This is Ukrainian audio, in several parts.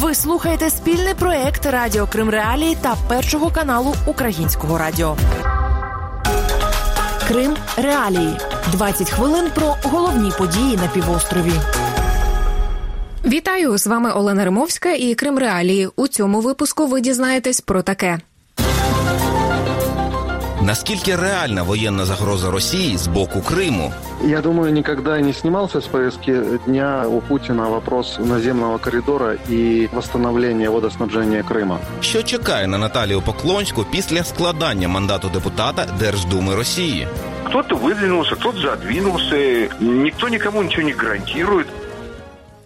Ви слухаєте спільний проект Радіо Крим Реалії та першого каналу Українського радіо. Крим Реалії 20 хвилин про головні події на півострові. Вітаю з вами Олена Римовська і Крим Реалії. У цьому випуску ви дізнаєтесь про таке. Наскільки реальна воєнна загроза Росії з боку Криму? Я думаю, никогда не снимался с повестки дня у Путина вопрос наземного коридора и восстановления водоснабжения Крыма. Що чекає на Наталію Поклонську після складання мандату депутата Держдуми Росії? Кто-то выдвинулся, кто-то задвинулся. Никто никому ничего не гарантирует.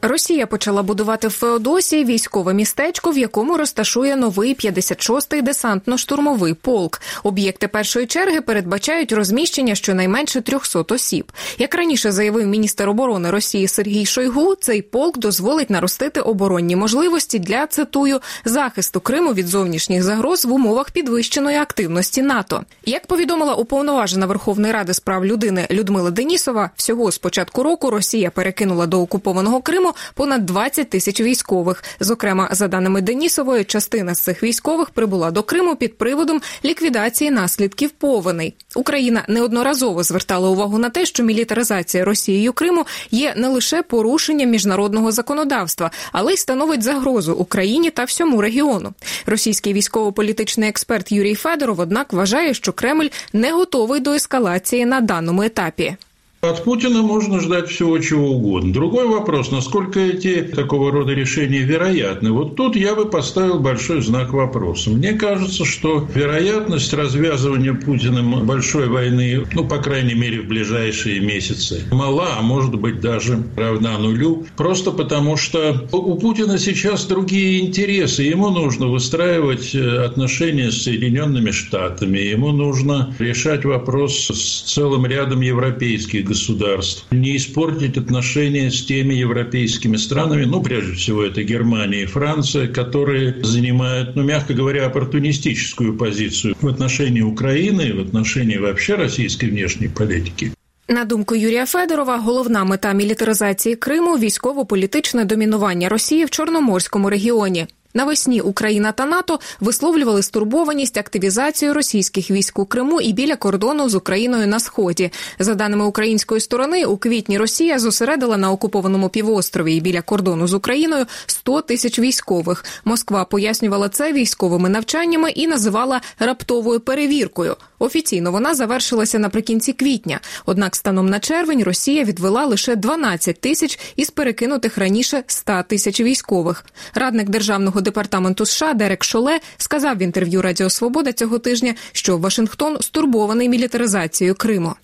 Росія почала будувати в Феодосії військове містечко, в якому розташує новий 56-й десантно-штурмовий полк. Об'єкти першої черги передбачають розміщення щонайменше 300 осіб. Як раніше заявив міністр оборони Росії Сергій Шойгу, цей полк дозволить наростити оборонні можливості для цитую захисту Криму від зовнішніх загроз в умовах підвищеної активності НАТО. Як повідомила уповноважена Верховної Ради з прав людини Людмила Денісова, всього з початку року Росія перекинула до окупованого Криму понад 20 тисяч військових. Зокрема, за даними Денісової, частина з цих військових прибула до Криму під приводом ліквідації наслідків повеней. Україна неодноразово звертала увагу на те, що мілітаризація Росією Криму є не лише порушенням міжнародного законодавства, але й становить загрозу Україні та всьому регіону. Російський військово-політичний експерт Юрій Федоров, однак, вважає, що Кремль не готовий до ескалації на даному етапі. От Путина можно ждать всего чего угодно. Другой вопрос, насколько эти такого рода решения вероятны. Вот тут я бы поставил большой знак вопроса. Мне кажется, что вероятность развязывания Путиным большой войны, ну, по крайней мере, в ближайшие месяцы, мала, а может быть даже равна нулю. Просто потому, что у Путина сейчас другие интересы. Ему нужно выстраивать э, отношения с Соединенными Штатами. Ему нужно решать вопрос с целым рядом европейских государств, не испортить отношения с теми европейскими странами, ну, прежде всего, это Германия и Франция, которые занимают, ну, мягко говоря, оппортунистическую позицию в отношении Украины и в отношении вообще российской внешней политики. На думку Юрія Федорова, головна мета мілітаризації Криму військово-політичне домінування Росії в Чорноморському регіоні. Навесні Україна та НАТО висловлювали стурбованість активізацією російських військ у Криму і біля кордону з Україною на сході. За даними української сторони, у квітні Росія зосередила на окупованому півострові і біля кордону з Україною 100 тисяч військових. Москва пояснювала це військовими навчаннями і називала раптовою перевіркою. Офіційно вона завершилася наприкінці квітня. Однак, станом на червень Росія відвела лише 12 тисяч із перекинутих раніше 100 тисяч військових. Радник державного департаменту США Дерек Шоле сказав в інтерв'ю Радіо Свобода цього тижня, що Вашингтон стурбований мілітаризацією Криму.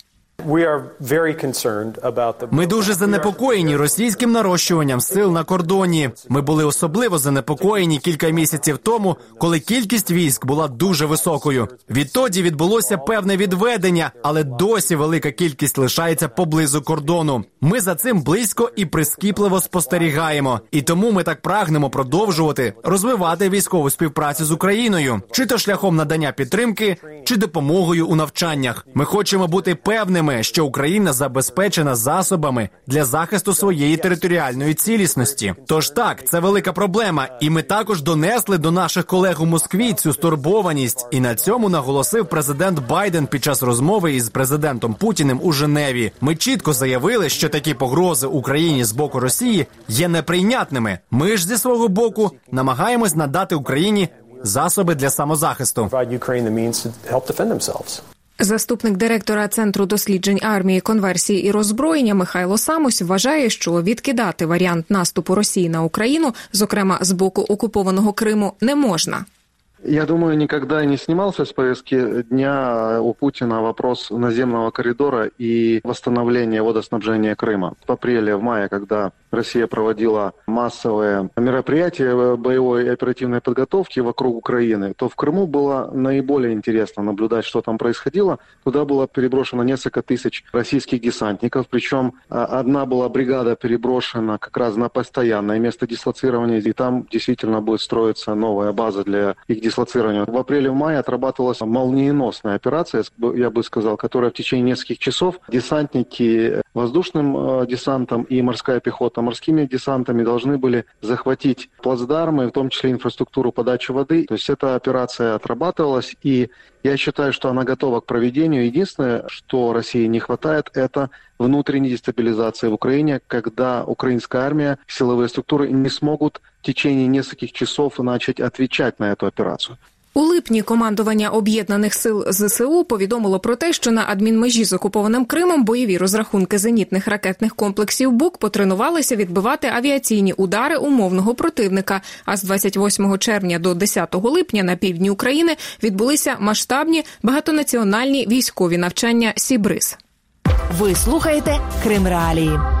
Ми дуже занепокоєні російським нарощуванням сил на кордоні. Ми були особливо занепокоєні кілька місяців тому, коли кількість військ була дуже високою. Відтоді відбулося певне відведення, але досі велика кількість лишається поблизу кордону. Ми за цим близько і прискіпливо спостерігаємо, і тому ми так прагнемо продовжувати розвивати військову співпрацю з Україною, чи то шляхом надання підтримки, чи допомогою у навчаннях. Ми хочемо бути певними що Україна забезпечена засобами для захисту своєї територіальної цілісності. Тож так, це велика проблема, і ми також донесли до наших колег у Москві цю стурбованість. І на цьому наголосив президент Байден під час розмови із президентом Путіним у Женеві. Ми чітко заявили, що такі погрози Україні з боку Росії є неприйнятними. Ми ж зі свого боку намагаємось надати Україні засоби для самозахисту. Заступник директора центру досліджень армії, конверсії і роззброєння Михайло Самусь вважає, що відкидати варіант наступу Росії на Україну, зокрема з боку окупованого Криму, не можна. Я думаю, никогда не снимался с повестки дня у Путина вопрос наземного коридора и восстановления водоснабжения Крыма. В апреле, в мае, когда Россия проводила массовые мероприятия боевой и оперативной подготовки вокруг Украины, то в Крыму было наиболее интересно наблюдать, что там происходило. Туда было переброшено несколько тысяч российских десантников, причем одна была бригада переброшена как раз на постоянное место дислоцирования, и там действительно будет строиться новая база для их дислоцирования. В апреле-мае отрабатывалась молниеносная операция, я бы сказал, которая в течение нескольких часов десантники воздушным десантом и морская пехота морскими десантами должны были захватить плацдармы, в том числе инфраструктуру подачи воды. То есть эта операция отрабатывалась, и я считаю, что она готова к проведению. Единственное, что России не хватает, это внутренней дестабилизации в Украине, когда украинская армия, силовые структуры не смогут в течение нескольких часов начать отвечать на эту операцию. У липні командування об'єднаних сил ЗСУ повідомило про те, що на адмінмежі з окупованим Кримом бойові розрахунки зенітних ракетних комплексів БУК потренувалися відбивати авіаційні удари умовного противника. А з 28 червня до 10 липня на півдні України відбулися масштабні багатонаціональні військові навчання Сібриз. Ви слухаєте Крим Реалії.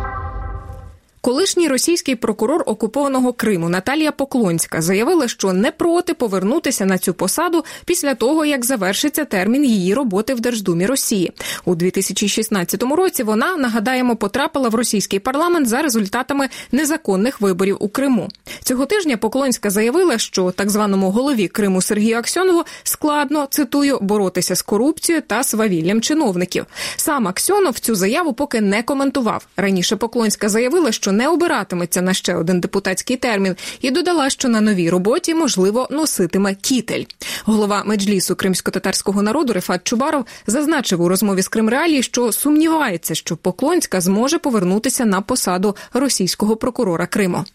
Колишній російський прокурор окупованого Криму Наталія Поклонська заявила, що не проти повернутися на цю посаду після того, як завершиться термін її роботи в Держдумі Росії у 2016 році. Вона нагадаємо потрапила в російський парламент за результатами незаконних виборів у Криму. Цього тижня Поклонська заявила, що так званому голові Криму Сергію Аксьонову складно цитую боротися з корупцією та свавіллям чиновників. Сам Аксьонов цю заяву поки не коментував. Раніше Поклонська заявила, що не обиратиметься на ще один депутатський термін, і додала, що на новій роботі можливо носитиме кітель. Голова меджлісу кримсько-татарського народу Рефат Чубаров зазначив у розмові з Кримреалії, що сумнівається, що Поклонська зможе повернутися на посаду російського прокурора Криму.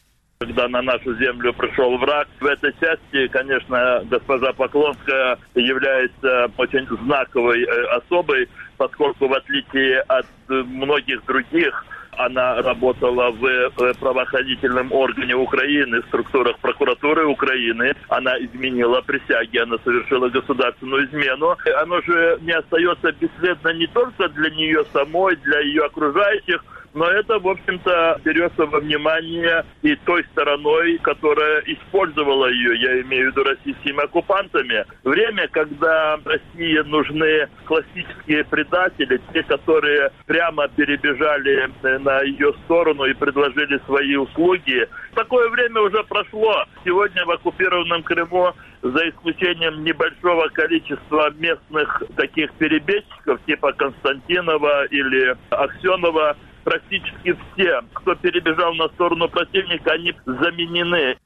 когда на нашу землю пришел враг. В этой части, конечно, госпожа Поклонская является очень знаковой особой, поскольку в отличие от многих других она работала в правоохранительном органе Украины, в структурах прокуратуры Украины. Она изменила присяги, она совершила государственную измену. Оно же не остается бесследно не только для нее самой, для ее окружающих, но это, в общем-то, берется во внимание и той стороной, которая использовала ее, я имею в виду российскими оккупантами. Время, когда России нужны классические предатели, те, которые прямо перебежали на ее сторону и предложили свои услуги. Такое время уже прошло. Сегодня в оккупированном Крыму за исключением небольшого количества местных таких перебежчиков, типа Константинова или Аксенова, практически все, кто перебежал на сторону противника, они заменены.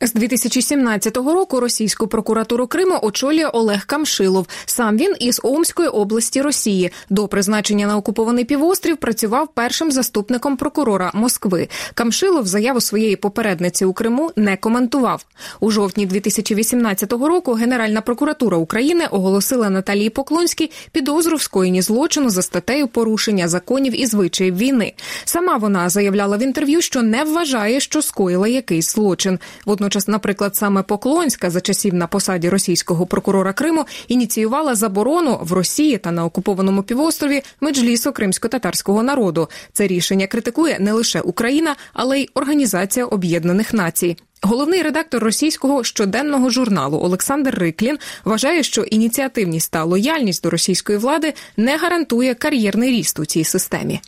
З 2017 року російську прокуратуру Криму очолює Олег Камшилов. Сам він із Омської області Росії. До призначення на окупований півострів працював першим заступником прокурора Москви. Камшилов заяву своєї попередниці у Криму не коментував. У жовтні 2018 року Генеральна прокуратура України оголосила Наталії Поклонській підозру в скоєнні злочину за статтею порушення законів і звичаїв війни. Сама вона заявляла в інтерв'ю, що не вважає, що скоїла якийсь злочин. Водночас Водночас, наприклад, саме Поклонська за часів на посаді російського прокурора Криму ініціювала заборону в Росії та на окупованому півострові меджлісу кримсько-татарського народу. Це рішення критикує не лише Україна, але й Організація Об'єднаних Націй. Головний редактор російського щоденного журналу Олександр Риклін вважає, що ініціативність та лояльність до російської влади не гарантує кар'єрний ріст у цій системі.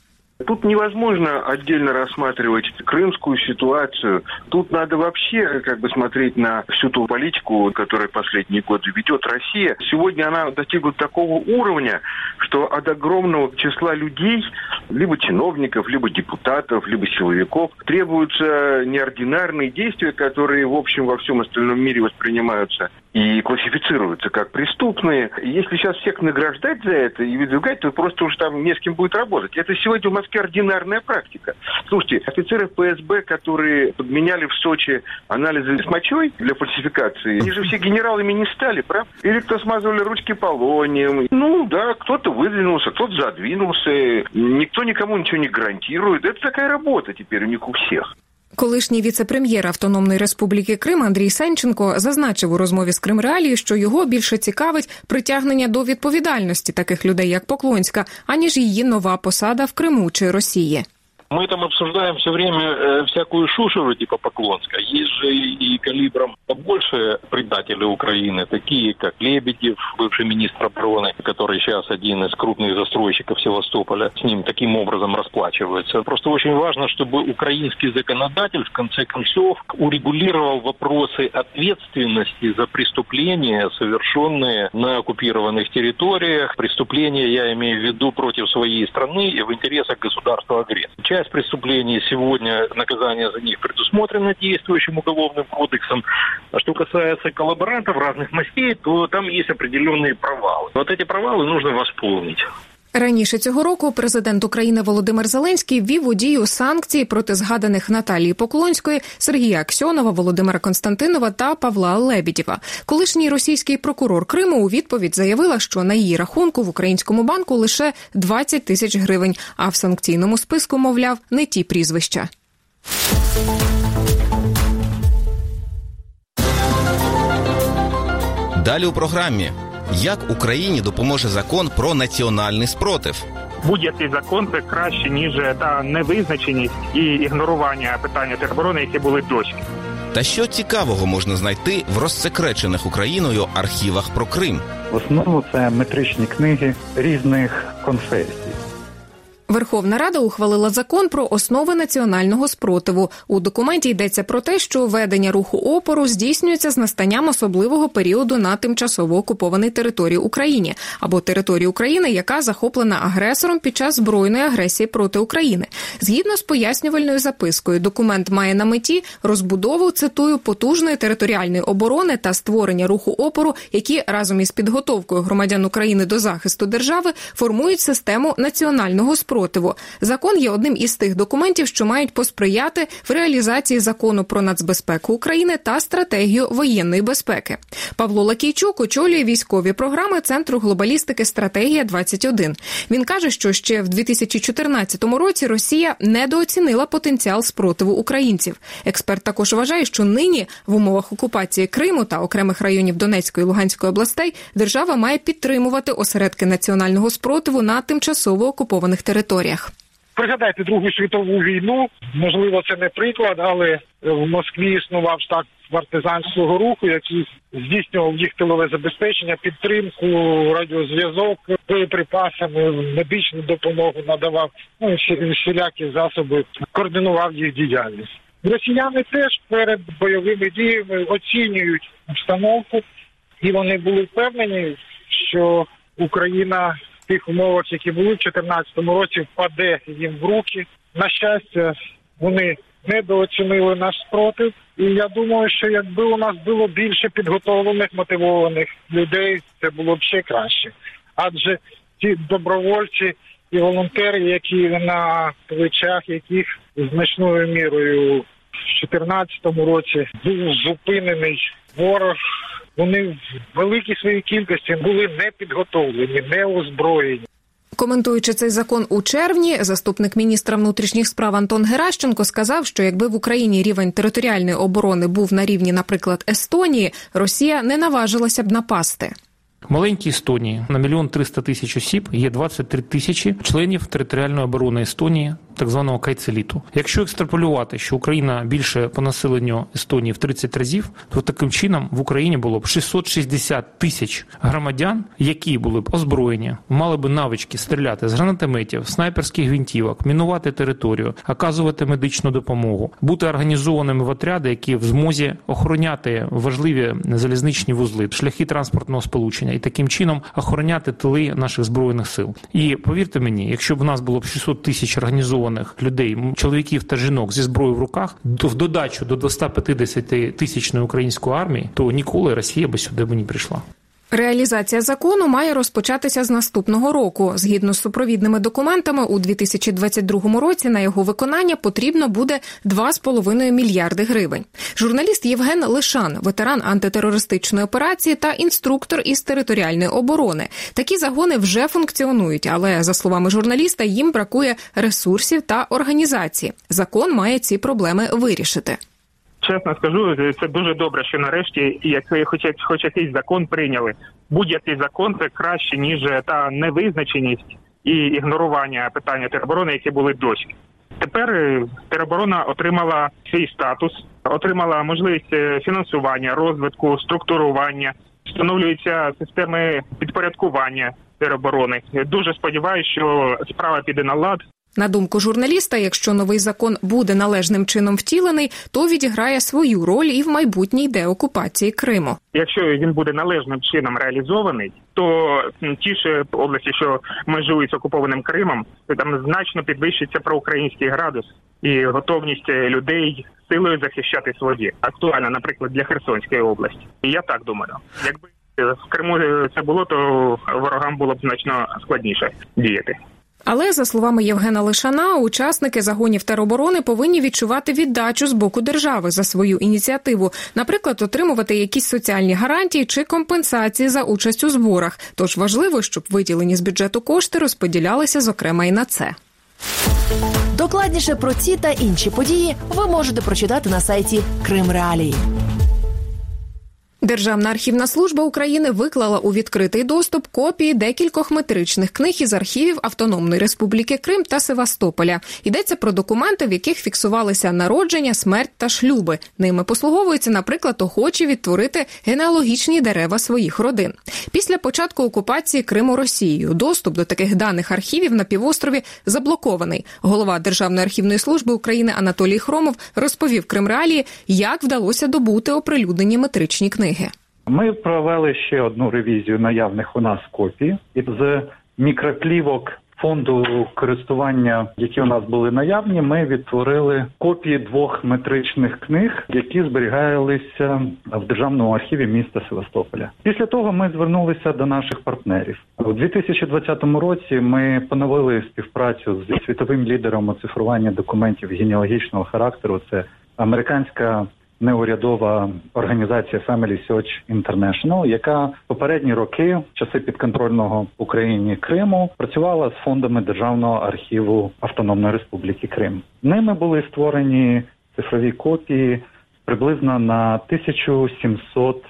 Тут невозможно отдельно рассматривать крымскую ситуацию. Тут надо вообще как бы смотреть на всю ту политику, которую последние годы ведет Россия. Сегодня она достигла такого уровня, что от огромного числа людей, либо чиновников, либо депутатов, либо силовиков, требуются неординарные действия, которые, в общем, во всем остальном мире воспринимаются и классифицируются как преступные. Если сейчас всех награждать за это и выдвигать, то просто уже там не с кем будет работать. Это сегодня в Москве ординарная практика. Слушайте, офицеры ФСБ, которые подменяли в Сочи анализы с мочой для фальсификации, они же все генералами не стали, правда? Или кто смазывали ручки полонием. Ну да, кто-то выдвинулся, кто-то задвинулся. Никто никому ничего не гарантирует. Это такая работа теперь у них у всех. Колишній віце-прем'єр Автономної Республіки Крим Андрій Сенченко зазначив у розмові з Кримреалії, що його більше цікавить притягнення до відповідальності таких людей, як Поклонська, аніж її нова посада в Криму чи Росії. Мы там обсуждаем все время э, всякую шушеру типа Поклонска. Есть же и, калибром больше предатели Украины, такие как Лебедев, бывший министр обороны, который сейчас один из крупных застройщиков Севастополя, с ним таким образом расплачивается. Просто очень важно, чтобы украинский законодатель в конце концов урегулировал вопросы ответственности за преступления, совершенные на оккупированных территориях. Преступления, я имею в виду, против своей страны и в интересах государства агрессора. Часть преступлений сегодня, наказание за них предусмотрено действующим уголовным кодексом. А что касается коллаборантов разных мастей, то там есть определенные провалы. Вот эти провалы нужно восполнить. Раніше цього року президент України Володимир Зеленський ввів у дію санкції проти згаданих Наталії Поклонської, Сергія Аксьонова, Володимира Константинова та Павла Лебідєва. Колишній російський прокурор Криму у відповідь заявила, що на її рахунку в українському банку лише 20 тисяч гривень, а в санкційному списку, мовляв, не ті прізвища. Далі у програмі як Україні допоможе закон про національний спротив. Будь-який закон це краще ніж та невизначеність і ігнорування питання тероборони, які були досі. Та що цікавого можна знайти в розсекречених Україною архівах про Крим? В основному це метричні книги різних конфесій. Верховна Рада ухвалила закон про основи національного спротиву. У документі йдеться про те, що ведення руху опору здійснюється з настанням особливого періоду на тимчасово окупованій території України або території України, яка захоплена агресором під час збройної агресії проти України. Згідно з пояснювальною запискою, документ має на меті розбудову цитую потужної територіальної оборони та створення руху опору, які разом із підготовкою громадян України до захисту держави формують систему національного спротиву спротиву. Закон є одним із тих документів, що мають посприяти в реалізації закону про нацбезпеку України та стратегію воєнної безпеки. Павло Лакійчук очолює військові програми Центру глобалістики Стратегія 21 Він каже, що ще в 2014 році Росія недооцінила потенціал спротиву українців. Експерт також вважає, що нині в умовах окупації Криму та окремих районів Донецької і Луганської областей держава має підтримувати осередки національного спротиву на тимчасово окупованих територіях територіях. Пригадайте Другу світову війну. Можливо, це не приклад, але в Москві існував штаб партизанського руху, який здійснював їх тилове забезпечення, підтримку, радіозв'язок, боєприпасами, медичну допомогу надавав ну, всілякі засоби, координував їх діяльність. Росіяни теж перед бойовими діями оцінюють обстановку, і вони були впевнені, що Україна тих умовах, які були в 2014 році, впаде їм в руки. На щастя, вони недооцінили наш спротив. І я думаю, що якби у нас було більше підготовлених мотивованих людей, це було б ще краще. Адже ті добровольці і волонтери, які на плечах, яких значною мірою в 2014 році був зупинений ворог вони в великій своїй кількості були не підготовлені, не озброєні. Коментуючи цей закон у червні, заступник міністра внутрішніх справ Антон Геращенко сказав, що якби в Україні рівень територіальної оборони був на рівні, наприклад, Естонії, Росія не наважилася б напасти. Маленькій Естонії на мільйон триста тисяч осіб є 23 тисячі членів територіальної оборони Естонії так званого кайцеліту. Якщо екстраполювати, що Україна більше по населенню Естонії в 30 разів, то таким чином в Україні було б 660 тисяч громадян, які були б озброєні, мали б навички стріляти з гранатометів, снайперських гвинтівок, мінувати територію, оказувати медичну допомогу, бути організованими в отряди, які в змозі охороняти важливі залізничні вузли, шляхи транспортного сполучення і таким чином охороняти тили наших збройних сил. І повірте мені, якщо б у нас було б 600 тисяч організованих мобілізованих людей, чоловіків та жінок зі зброєю в руках, в додачу до 250 тисячної української армії, то ніколи Росія би сюди б не прийшла. Реалізація закону має розпочатися з наступного року. Згідно з супровідними документами, у 2022 році на його виконання потрібно буде 2,5 мільярди гривень. Журналіст Євген Лишан, ветеран антитерористичної операції та інструктор із територіальної оборони. Такі загони вже функціонують, але за словами журналіста, їм бракує ресурсів та організації. Закон має ці проблеми вирішити. Чесно скажу, це дуже добре, що нарешті як хоч хоч якийсь закон прийняли. Будь-який закон це краще ніж та невизначеність і ігнорування питання тероборони, які були досі. Тепер е, тероборона отримала свій статус, отримала можливість е, фінансування, розвитку, структурування, встановлюються системи підпорядкування тероборони. Дуже сподіваюся, що справа піде на лад. На думку журналіста, якщо новий закон буде належним чином втілений, то відіграє свою роль і в майбутній деокупації Криму. Якщо він буде належним чином реалізований, то ті ж області, що межують з окупованим Кримом, там значно підвищиться проукраїнський градус і готовність людей силою захищати свої актуально, наприклад, для Херсонської області. Я так думаю, якби в Криму це було, то ворогам було б значно складніше діяти. Але за словами Євгена Лишана, учасники загонів тероборони повинні відчувати віддачу з боку держави за свою ініціативу, наприклад, отримувати якісь соціальні гарантії чи компенсації за участь у зборах. Тож важливо, щоб виділені з бюджету кошти розподілялися зокрема і на це. Докладніше про ці та інші події ви можете прочитати на сайті Крим Реалії. Державна архівна служба України виклала у відкритий доступ копії декількох метричних книг із архівів Автономної Республіки Крим та Севастополя. Йдеться про документи, в яких фіксувалися народження, смерть та шлюби. Ними послуговуються, наприклад, охочі відтворити генеалогічні дерева своїх родин. Після початку окупації Криму Росією доступ до таких даних архівів на півострові заблокований. Голова Державної архівної служби України Анатолій Хромов розповів Крим Реалії, як вдалося добути оприлюднені метричні книги. Ми провели ще одну ревізію наявних у нас копій з мікроплівок фонду користування, які у нас були наявні. Ми відтворили копії двох метричних книг, які зберігалися в державному архіві міста Севастополя. Після того ми звернулися до наших партнерів у 2020 році. Ми поновили співпрацю зі світовим лідером оцифрування документів генеалогічного характеру. Це американська неурядова організація Family Search International, яка попередні роки, часи підконтрольного Україні Криму, працювала з фондами Державного архіву Автономної Республіки Крим. Ними були створені цифрові копії приблизно на 1700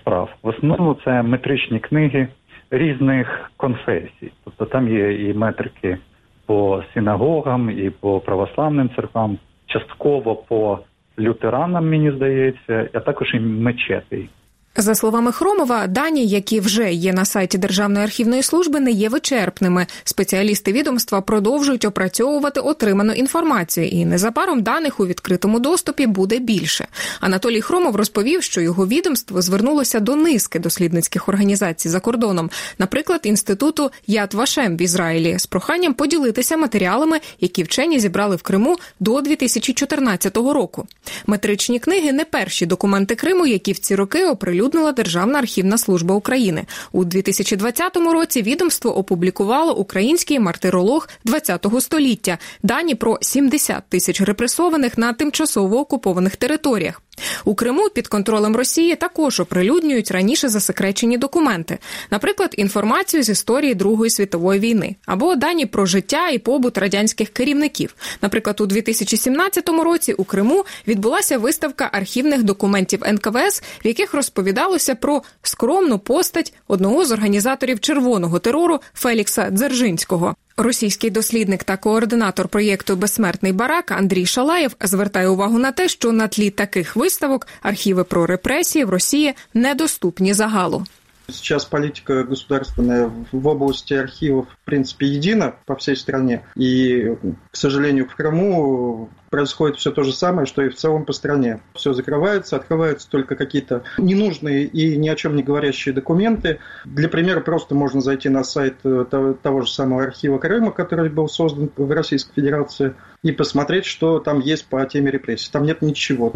справ. В основному це метричні книги різних конфесій, тобто там є і метрики по синагогам, і по православним церквам, частково по лютеранам, мені здається, а також і мечети. За словами Хромова, дані, які вже є на сайті Державної архівної служби, не є вичерпними. Спеціалісти відомства продовжують опрацьовувати отриману інформацію, і незабаром даних у відкритому доступі буде більше. Анатолій Хромов розповів, що його відомство звернулося до низки дослідницьких організацій за кордоном, наприклад, інституту Яд Вашем в Ізраїлі, з проханням поділитися матеріалами, які вчені зібрали в Криму до 2014 року. Метричні книги не перші документи Криму, які в ці роки оприлюднили оприлюднила Державна архівна служба України у 2020 році. Відомство опублікувало український мартиролог ХХ століття дані про 70 тисяч репресованих на тимчасово окупованих територіях. У Криму під контролем Росії також оприлюднюють раніше засекречені документи, наприклад, інформацію з історії Другої світової війни або дані про життя і побут радянських керівників. Наприклад, у 2017 році у Криму відбулася виставка архівних документів НКВС, в яких розповідалося про скромну постать одного з організаторів червоного терору Фелікса Дзержинського. Російський дослідник та координатор проєкту Безсмертний барак Андрій Шалаєв звертає увагу на те, що на тлі таких виставок архіви про репресії в Росії недоступні загалу. Сейчас политика государственная в области архивов, в принципе, едина по всей стране. И, к сожалению, в Крыму происходит все то же самое, что и в целом по стране. Все закрывается, открываются только какие-то ненужные и ни о чем не говорящие документы. Для примера просто можно зайти на сайт того, того же самого архива Крыма, который был создан в Российской Федерации, и посмотреть, что там есть по теме репрессий. Там нет ничего.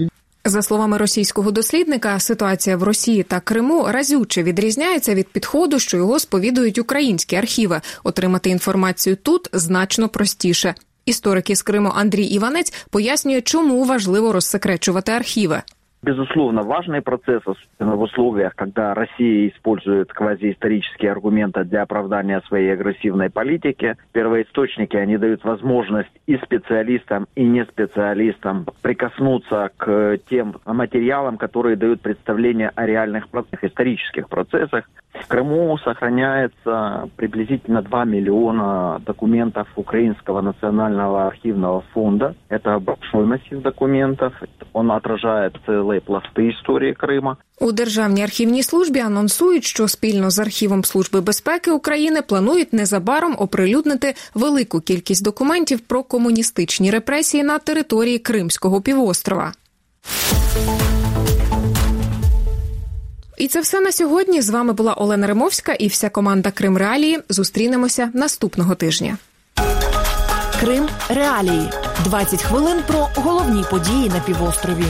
За словами російського дослідника, ситуація в Росії та Криму разюче відрізняється від підходу, що його сповідують українські архіви. Отримати інформацію тут значно простіше. Історик із Криму Андрій Іванець пояснює, чому важливо розсекречувати архіви. Безусловно, важный процесс, особенно в условиях, когда Россия использует квазиисторические аргументы для оправдания своей агрессивной политики. Первоисточники, они дают возможность и специалистам, и не специалистам прикоснуться к тем материалам, которые дают представление о реальных исторических процессах. В Крыму сохраняется приблизительно 2 миллиона документов Украинского национального архивного фонда. Это большой массив документов. Он отражает целые пласты истории Крыма. У державній архівній службі анонсують, що спільно з архівом Служби безпеки України планують незабаром оприлюднити велику кількість документів про комуністичні репресії на території Кримського півострова. І це все на сьогодні. З вами була Олена Римовська і вся команда Крим Реалії. Зустрінемося наступного тижня. Крим Реалії 20 хвилин про головні події на півострові.